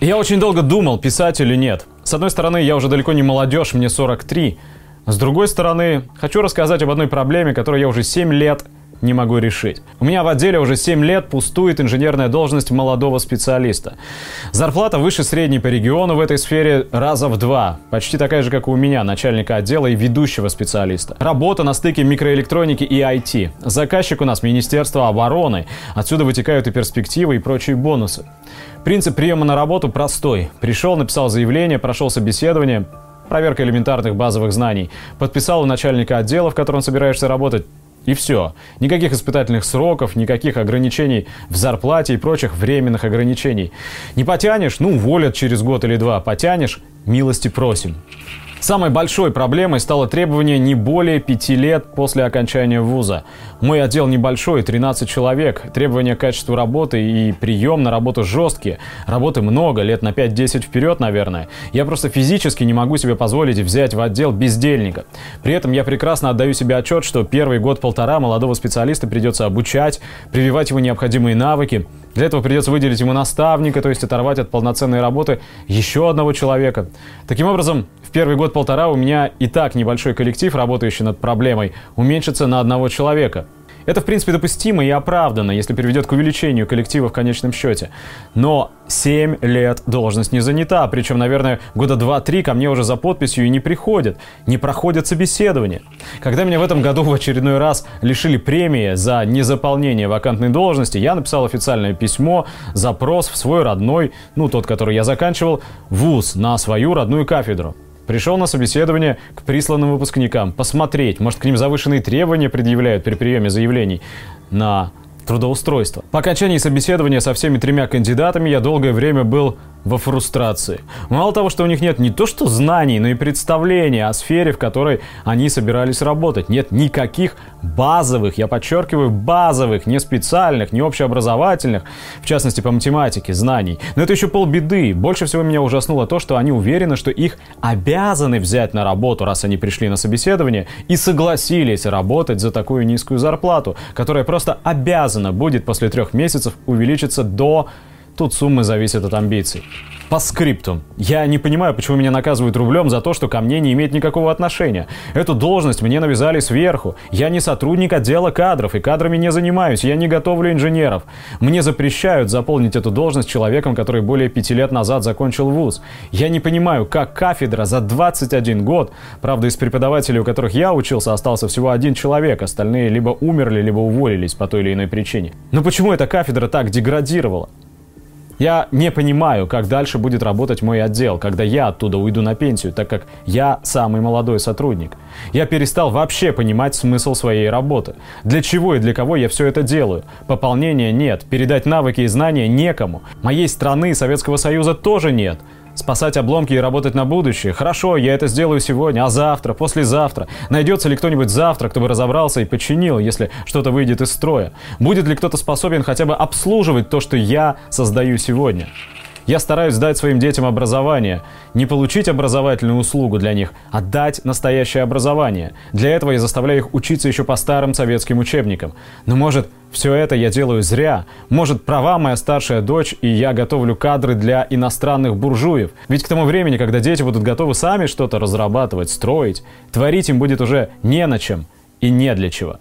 Я очень долго думал, писать или нет. С одной стороны, я уже далеко не молодежь, мне 43. С другой стороны, хочу рассказать об одной проблеме, которую я уже 7 лет не могу решить. У меня в отделе уже 7 лет пустует инженерная должность молодого специалиста. Зарплата выше средней по региону в этой сфере раза в два. Почти такая же, как и у меня, начальника отдела и ведущего специалиста. Работа на стыке микроэлектроники и IT. Заказчик у нас Министерство обороны. Отсюда вытекают и перспективы, и прочие бонусы. Принцип приема на работу простой. Пришел, написал заявление, прошел собеседование, проверка элементарных базовых знаний. Подписал у начальника отдела, в котором собираешься работать, и все. Никаких испытательных сроков, никаких ограничений в зарплате и прочих временных ограничений. Не потянешь, ну, уволят через год или два. Потянешь, милости просим. Самой большой проблемой стало требование не более пяти лет после окончания вуза. Мой отдел небольшой, 13 человек. Требования к качеству работы и прием на работу жесткие. Работы много, лет на 5-10 вперед, наверное. Я просто физически не могу себе позволить взять в отдел бездельника. При этом я прекрасно отдаю себе отчет, что первый год-полтора молодого специалиста придется обучать, прививать его необходимые навыки. Для этого придется выделить ему наставника, то есть оторвать от полноценной работы еще одного человека. Таким образом, в первый год-полтора у меня и так небольшой коллектив, работающий над проблемой, уменьшится на одного человека. Это, в принципе, допустимо и оправдано, если приведет к увеличению коллектива в конечном счете. Но 7 лет должность не занята, причем, наверное, года 2-3 ко мне уже за подписью и не приходят, не проходят собеседования. Когда меня в этом году в очередной раз лишили премии за незаполнение вакантной должности, я написал официальное письмо, запрос в свой родной, ну, тот, который я заканчивал, вуз на свою родную кафедру. Пришел на собеседование к присланным выпускникам, посмотреть, может, к ним завышенные требования предъявляют при приеме заявлений на трудоустройства. По окончании собеседования со всеми тремя кандидатами я долгое время был во фрустрации. Мало того, что у них нет не то что знаний, но и представления о сфере, в которой они собирались работать. Нет никаких базовых, я подчеркиваю, базовых, не специальных, не общеобразовательных, в частности по математике, знаний. Но это еще полбеды. Больше всего меня ужаснуло то, что они уверены, что их обязаны взять на работу, раз они пришли на собеседование и согласились работать за такую низкую зарплату, которая просто обязана будет после трех месяцев увеличиться до Тут суммы зависят от амбиций. По скрипту. Я не понимаю, почему меня наказывают рублем за то, что ко мне не имеет никакого отношения. Эту должность мне навязали сверху. Я не сотрудник отдела кадров и кадрами не занимаюсь. Я не готовлю инженеров. Мне запрещают заполнить эту должность человеком, который более пяти лет назад закончил вуз. Я не понимаю, как кафедра за 21 год, правда, из преподавателей, у которых я учился, остался всего один человек, остальные либо умерли, либо уволились по той или иной причине. Но почему эта кафедра так деградировала? Я не понимаю, как дальше будет работать мой отдел, когда я оттуда уйду на пенсию, так как я самый молодой сотрудник. Я перестал вообще понимать смысл своей работы. Для чего и для кого я все это делаю? Пополнения нет, передать навыки и знания некому. Моей страны Советского Союза тоже нет спасать обломки и работать на будущее. Хорошо, я это сделаю сегодня, а завтра, послезавтра? Найдется ли кто-нибудь завтра, кто бы разобрался и починил, если что-то выйдет из строя? Будет ли кто-то способен хотя бы обслуживать то, что я создаю сегодня? Я стараюсь дать своим детям образование. Не получить образовательную услугу для них, а дать настоящее образование. Для этого я заставляю их учиться еще по старым советским учебникам. Но может, все это я делаю зря. Может, права моя старшая дочь, и я готовлю кадры для иностранных буржуев. Ведь к тому времени, когда дети будут готовы сами что-то разрабатывать, строить, творить им будет уже не на чем и не для чего.